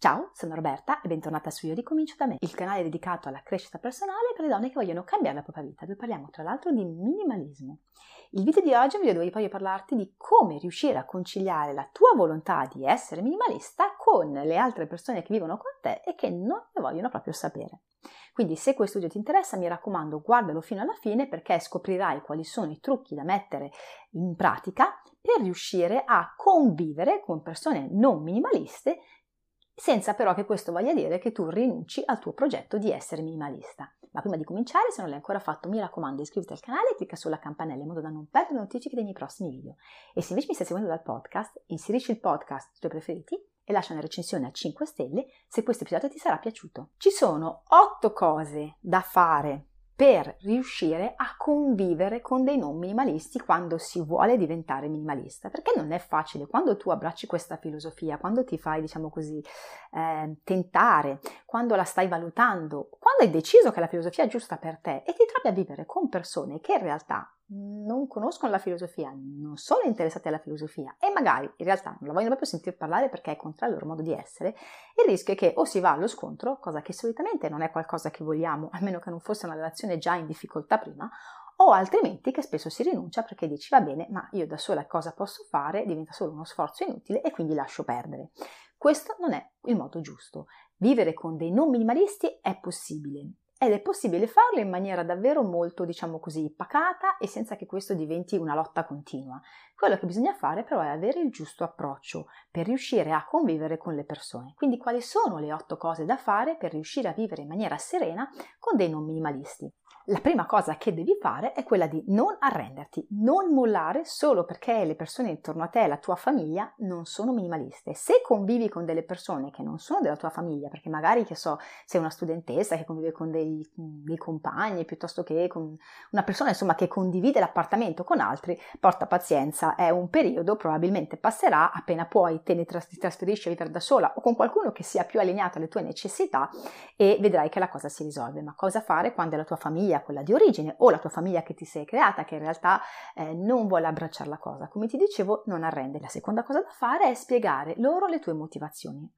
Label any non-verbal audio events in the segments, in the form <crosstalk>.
Ciao, sono Roberta e bentornata su Io Ricomincio da me, il canale dedicato alla crescita personale per le donne che vogliono cambiare la propria vita, dove parliamo tra l'altro di minimalismo. Il video di oggi è un video dove voglio parlarti di come riuscire a conciliare la tua volontà di essere minimalista con le altre persone che vivono con te e che non ne vogliono proprio sapere. Quindi se questo video ti interessa mi raccomando guardalo fino alla fine perché scoprirai quali sono i trucchi da mettere in pratica per riuscire a convivere con persone non minimaliste senza però che questo voglia dire che tu rinunci al tuo progetto di essere minimalista. Ma prima di cominciare, se non l'hai ancora fatto, mi raccomando iscriviti al canale e clicca sulla campanella in modo da non perdere notifiche dei miei prossimi video. E se invece mi stai seguendo dal podcast, inserisci il podcast sui tuoi preferiti e lascia una recensione a 5 stelle se questo episodio ti sarà piaciuto. Ci sono 8 cose da fare per riuscire a convivere con dei non minimalisti quando si vuole diventare minimalista, perché non è facile. Quando tu abbracci questa filosofia, quando ti fai, diciamo così, eh, tentare, quando la stai valutando, quando hai deciso che la filosofia è giusta per te e ti trovi a vivere con persone che in realtà non conoscono la filosofia, non sono interessati alla filosofia e magari in realtà non la vogliono proprio sentire parlare perché è contrario al loro modo di essere, il rischio è che o si va allo scontro, cosa che solitamente non è qualcosa che vogliamo, <laughs> a meno che non fosse una relazione già in difficoltà prima, o altrimenti che spesso si rinuncia perché dici va bene, ma io da sola cosa posso fare? Diventa solo uno sforzo inutile e quindi lascio perdere. Questo non è il modo giusto. Vivere con dei non minimalisti è possibile, ed è possibile farlo in maniera davvero molto, diciamo così, pacata e senza che questo diventi una lotta continua. Quello che bisogna fare però è avere il giusto approccio per riuscire a convivere con le persone. Quindi quali sono le otto cose da fare per riuscire a vivere in maniera serena con dei non minimalisti? la prima cosa che devi fare è quella di non arrenderti, non mollare solo perché le persone intorno a te, la tua famiglia, non sono minimaliste. Se convivi con delle persone che non sono della tua famiglia, perché magari, che so, sei una studentessa che convive con dei, dei compagni, piuttosto che con una persona, insomma, che condivide l'appartamento con altri, porta pazienza, è un periodo, probabilmente passerà, appena puoi te ne ti trasferisci a vivere da sola o con qualcuno che sia più allineato alle tue necessità e vedrai che la cosa si risolve. Ma cosa fare quando è la tua famiglia famiglia, quella di origine, o la tua famiglia che ti sei creata, che in realtà eh, non vuole abbracciare la cosa. Come ti dicevo, non arrende. La seconda cosa da fare è spiegare loro le tue motivazioni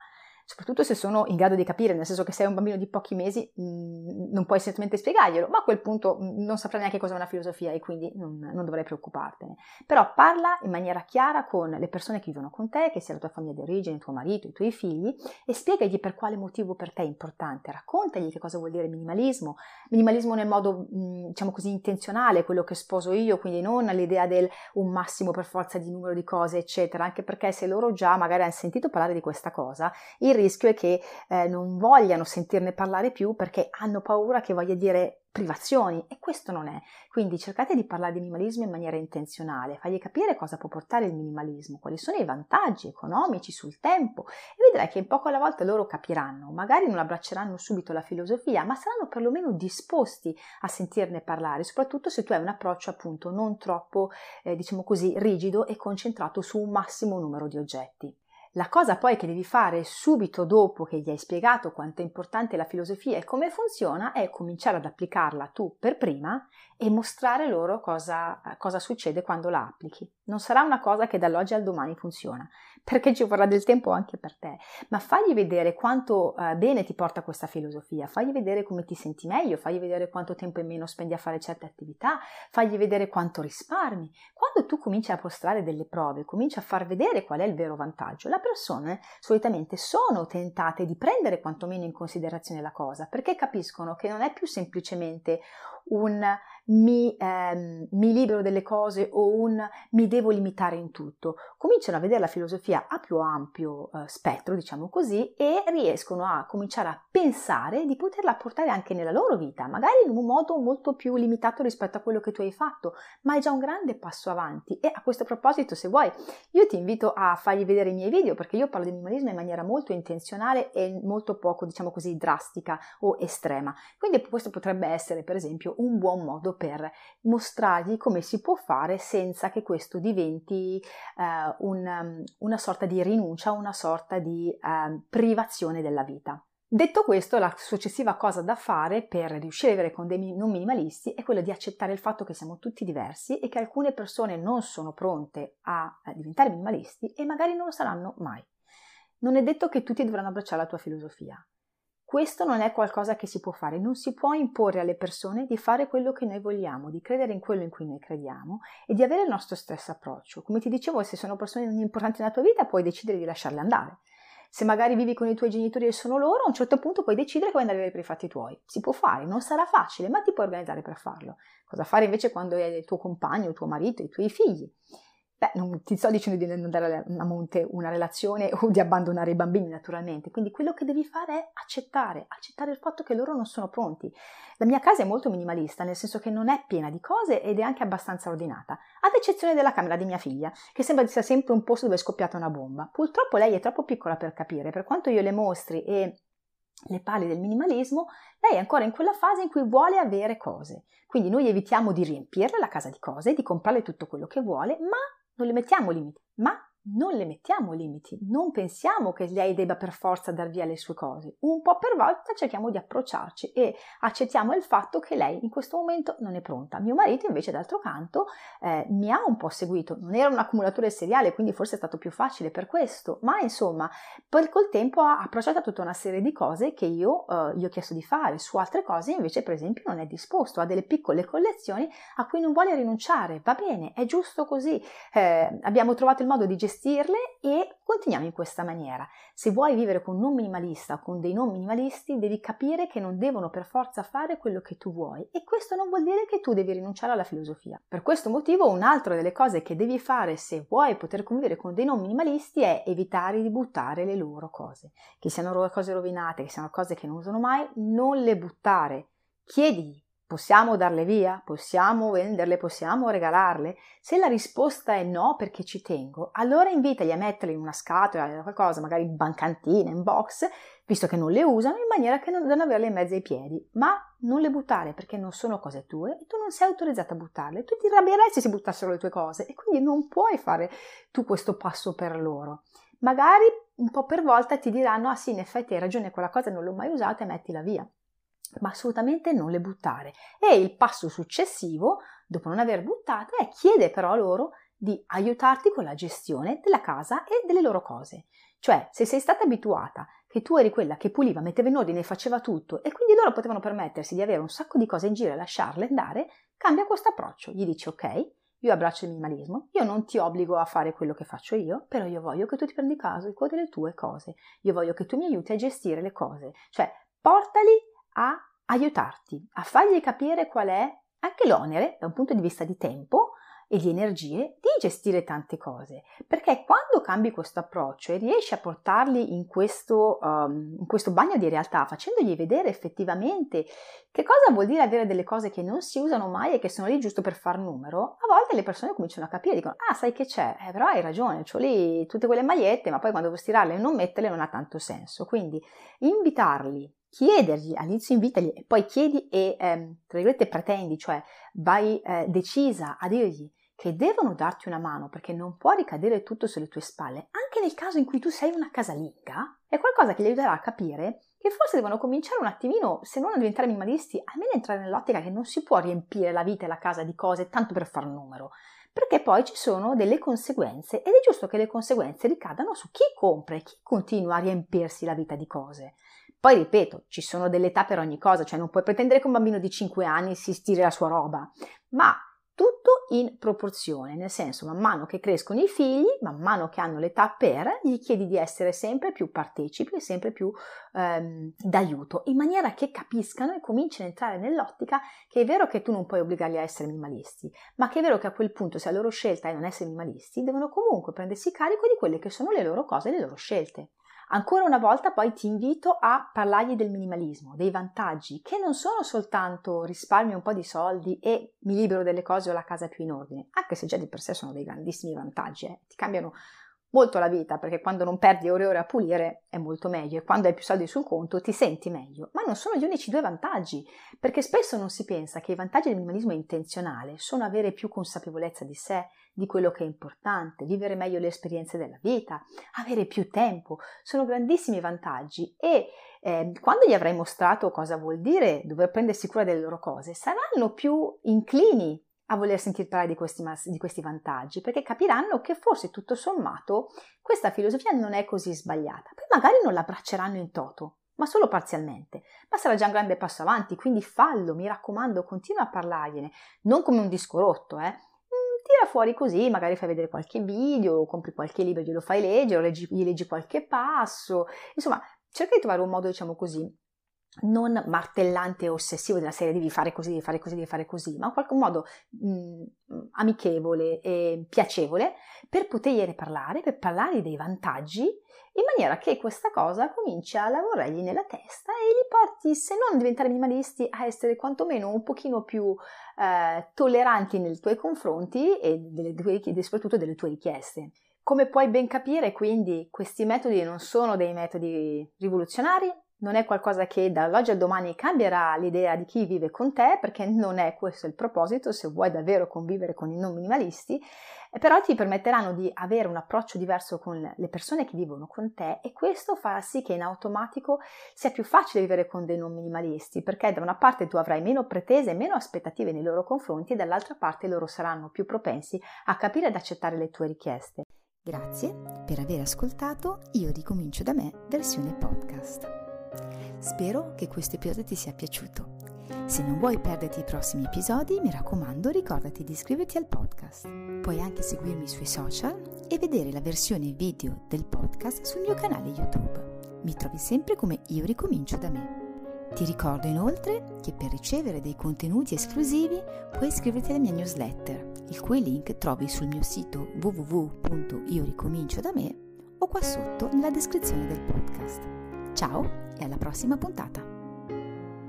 soprattutto se sono in grado di capire, nel senso che sei un bambino di pochi mesi, mh, mm, non puoi semplicemente spiegarglielo, ma a quel punto mh, mm, non saprai neanche cos'è una filosofia e quindi non, non, dovrai preoccupartene. Però parla in maniera chiara con le persone che vivono con te, che sia la tua famiglia di origine, tuo marito, i tuoi figli, e spiegagli per quale motivo per te è importante. Raccontagli che cosa vuol dire minimalismo. Minimalismo nel modo, mh, mm, diciamo così, intenzionale, quello che sposo io, quindi non l'idea del un massimo per forza di numero di cose, eccetera, anche perché se loro già magari hanno sentito parlare di questa cosa, il rischio è che eh, non vogliano sentirne parlare più perché hanno paura che voglia dire privazioni e questo non è. Quindi cercate di parlare di minimalismo in maniera intenzionale, fagli capire cosa può portare il minimalismo, quali sono i vantaggi economici sul tempo e vedrai che in poco alla volta loro capiranno, magari non abbracceranno subito la filosofia, ma saranno perlomeno disposti a sentirne parlare, soprattutto se tu hai un approccio appunto non troppo, eh, diciamo così, rigido e concentrato su un massimo numero di oggetti. La cosa poi che devi fare subito dopo che gli hai spiegato quanto è importante la filosofia e come funziona è cominciare ad applicarla tu per prima e mostrare loro cosa, cosa, succede quando la applichi. Non sarà una cosa che dall'oggi al domani funziona, perché ci vorrà del tempo anche per te, ma fagli vedere quanto uh, bene ti porta questa filosofia, fagli vedere come ti senti meglio, fagli vedere quanto tempo in meno spendi a fare certe attività, fagli vedere quanto risparmi. Quando tu cominci a mostrare delle prove, cominci a far vedere qual è il vero vantaggio, le persone solitamente sono tentate di prendere quantomeno in considerazione la cosa, perché capiscono che non è più semplicemente un mi, ehm, mi, libero delle cose o un mi devo limitare in tutto. Cominciano a vedere la filosofia a più ampio eh, spettro, diciamo così, e riescono a cominciare a pensare di poterla portare anche nella loro vita, magari in un modo molto più limitato rispetto a quello che tu hai fatto, ma è già un grande passo avanti. E a questo proposito, se vuoi, io ti invito a fargli vedere i miei video perché io parlo di minimalismo in maniera molto intenzionale e molto poco, diciamo così, drastica o estrema. Quindi questo potrebbe essere, per esempio, un buon modo per mostrargli come si può fare senza che questo diventi eh, un, um, una sorta di rinuncia, una sorta di eh, privazione della vita. Detto questo, la successiva cosa da fare per riuscire a vivere con dei non minimalisti è quella di accettare il fatto che siamo tutti diversi e che alcune persone non sono pronte a diventare minimalisti e magari non lo saranno mai. Non è detto che tutti dovranno abbracciare la tua filosofia. Questo non è qualcosa che si può fare, non si può imporre alle persone di fare quello che noi vogliamo, di credere in quello in cui noi crediamo e di avere il nostro stesso approccio. Come ti dicevo, se sono persone importanti nella tua vita, puoi decidere di lasciarle andare. Se magari vivi con i tuoi genitori e sono loro, a un certo punto puoi decidere come andare per i fatti tuoi. Si può fare, non sarà facile, ma ti puoi organizzare per farlo. Cosa fare invece quando è il tuo compagno, il tuo marito, i tuoi figli? Beh, non ti sto dicendo di andare a monte una relazione o di abbandonare i bambini, naturalmente. Quindi quello che devi fare è accettare, accettare il fatto che loro non sono pronti. La mia casa è molto minimalista, nel senso che non è piena di cose ed è anche abbastanza ordinata, ad eccezione della camera di mia figlia, che sembra sia sempre un posto dove è scoppiata una bomba. Purtroppo lei è troppo piccola per capire, per quanto io le mostri e le parli del minimalismo, lei è ancora in quella fase in cui vuole avere cose. Quindi noi evitiamo di riempirle la casa di cose, di comprarle tutto quello che vuole, ma non le mettiamo limiti, ma non le mettiamo limiti, non pensiamo che lei debba per forza dar via le sue cose. Un po' per volta cerchiamo di approcciarci e accettiamo il fatto che lei in questo momento non è pronta. Mio marito invece d'altro canto eh, mi ha un po' seguito, non era un accumulatore seriale, quindi forse è stato più facile per questo, ma insomma, poi col tempo ha approcciato tutta una serie di cose che io eh, gli ho chiesto di fare, su altre cose invece per esempio non è disposto, ha delle piccole collezioni a cui non vuole rinunciare, va bene, è giusto così, eh, abbiamo trovato il modo di gestire gestirle e continuiamo in questa maniera. Se vuoi vivere con un non minimalista o con dei non minimalisti, devi capire che non devono per forza fare quello che tu vuoi e questo non vuol dire che tu devi rinunciare alla filosofia. Per questo motivo, un'altra delle cose che devi fare se vuoi poter convivere con dei non minimalisti è evitare di buttare le loro cose. Che siano cose rovinate, che siano cose che non usano mai, non le buttare. Chiedigli Possiamo darle via? Possiamo venderle? Possiamo regalarle? Se la risposta è no perché ci tengo, allora invitali a metterle in una scatola, qualcosa, magari in bancantina, in box, visto che non le usano, in maniera che non devono averle in mezzo ai piedi. Ma non le buttare perché non sono cose tue e tu non sei autorizzata a buttarle. Tu ti arrabbieresti se buttassero le tue cose e quindi non puoi fare tu questo passo per loro. Magari un po' per volta ti diranno, ah sì, in effetti hai ragione, quella cosa non l'ho mai usata e mettila via ma assolutamente non le buttare. E il passo successivo, dopo non aver buttato, è chiedere però a loro di aiutarti con la gestione della casa e delle loro cose. Cioè, se sei stata abituata che tu eri quella che puliva, metteva in ordine faceva tutto e quindi loro potevano permettersi di avere un sacco di cose in giro e lasciarle andare, cambia questo approccio. Gli dici ok, io abbraccio il minimalismo, io non ti obbligo a fare quello che faccio io, però io voglio che tu ti prendi caso delle tue cose, io voglio che tu mi aiuti a gestire le cose, cioè portali a aiutarti, a fargli capire qual è anche l'onere da un punto di vista di tempo e di energie di gestire tante cose, perché quando cambi questo approccio e riesci a portarli in questo, um, in questo bagno di realtà, facendogli vedere effettivamente che cosa vuol dire avere delle cose che non si usano mai e che sono lì giusto per far numero, a volte le persone cominciano a capire, dicono, ah sai che c'è, eh, però hai ragione, ho lì tutte quelle magliette, ma poi quando devo stirarle e non metterle non ha tanto senso, quindi invitarli chiedergli, all'inizio invitali e poi chiedi e, ehm, tra virgolette, pretendi, cioè vai eh, decisa a dirgli che devono darti una mano perché non può ricadere tutto sulle tue spalle, anche nel caso in cui tu sei una casalinga, è qualcosa che gli aiuterà a capire che forse devono cominciare un attimino, se non a diventare minimalisti, almeno entrare nell'ottica che non si può riempire la vita e la casa di cose tanto per far numero, perché poi ci sono delle conseguenze ed è giusto che le conseguenze ricadano su chi compra e chi continua a riempirsi la vita di cose. Poi ripeto, ci sono delle età per ogni cosa, cioè non puoi pretendere che un bambino di 5 anni si stiri la sua roba, ma tutto in proporzione, nel senso man mano che crescono i figli, man mano che hanno l'età per, gli chiedi di essere sempre più partecipi e sempre più ehm, d'aiuto, in maniera che capiscano e comincino a entrare nell'ottica che è vero che tu non puoi obbligarli a essere minimalisti, ma che è vero che a quel punto se la loro scelta è non essere minimalisti, devono comunque prendersi carico di quelle che sono le loro cose le loro scelte. Ancora una volta poi ti invito a parlargli del minimalismo, dei vantaggi, che non sono soltanto risparmio un po' di soldi e mi libero delle cose o la casa più in ordine, anche se già di per sé sono dei grandissimi vantaggi, eh. ti cambiano molto la vita, perché quando non perdi ore e ore a pulire è molto meglio e quando hai più soldi sul conto ti senti meglio. Ma non sono gli unici due vantaggi, perché spesso non si pensa che i vantaggi del minimalismo intenzionale sono avere più consapevolezza di sé, di quello che è importante, vivere meglio le esperienze della vita, avere più tempo, sono grandissimi vantaggi e eh, quando gli avrai mostrato cosa vuol dire dover prendersi cura delle loro cose, saranno più inclini a voler sentire parlare di questi, di questi vantaggi, perché capiranno che forse tutto sommato questa filosofia non è così sbagliata. Poi magari non l'abbracceranno in toto, ma solo parzialmente. Ma sarà già un grande passo avanti, quindi fallo, mi raccomando, continua a parlargliene, non come un disco rotto, eh. Tira fuori così, magari fai vedere qualche video, compri qualche libro, glielo fai leggere, leggi, gli leggi qualche passo, insomma, cerca di trovare un modo, diciamo così, non martellante e ossessivo della serie devi fare così, devi fare così, devi fare così, ma in qualche modo mh, amichevole e piacevole per potergliene parlare, per parlare dei vantaggi, in maniera che questa cosa cominci a lavorargli nella testa e li porti, se non a diventare minimalisti, a essere quantomeno un pochino più eh, tolleranti nei tuoi confronti e delle, delle, soprattutto delle tue richieste. Come puoi ben capire, quindi, questi metodi non sono dei metodi rivoluzionari, non è qualcosa che dall'oggi al domani cambierà l'idea di chi vive con te, perché non è questo il proposito, se vuoi davvero convivere con i non minimalisti, però ti permetteranno di avere un approccio diverso con le persone che vivono con te e questo farà sì che in automatico sia più facile vivere con dei non minimalisti, perché da una parte tu avrai meno pretese e meno aspettative nei loro confronti e dall'altra parte loro saranno più propensi a capire ed accettare le tue richieste. Grazie per aver ascoltato Io ricomincio da me versione podcast. Spero che questo episodio ti sia piaciuto. Se non vuoi perderti i prossimi episodi, mi raccomando, ricordati di iscriverti al podcast. Puoi anche seguirmi sui social e vedere la versione video del podcast sul mio canale YouTube. Mi trovi sempre come Io ricomincio da me. Ti ricordo inoltre che per ricevere dei contenuti esclusivi puoi iscriverti alla mia newsletter, il cui link trovi sul mio sito www.ioricomincio da me o qua sotto nella descrizione del podcast. Ciao e alla prossima puntata!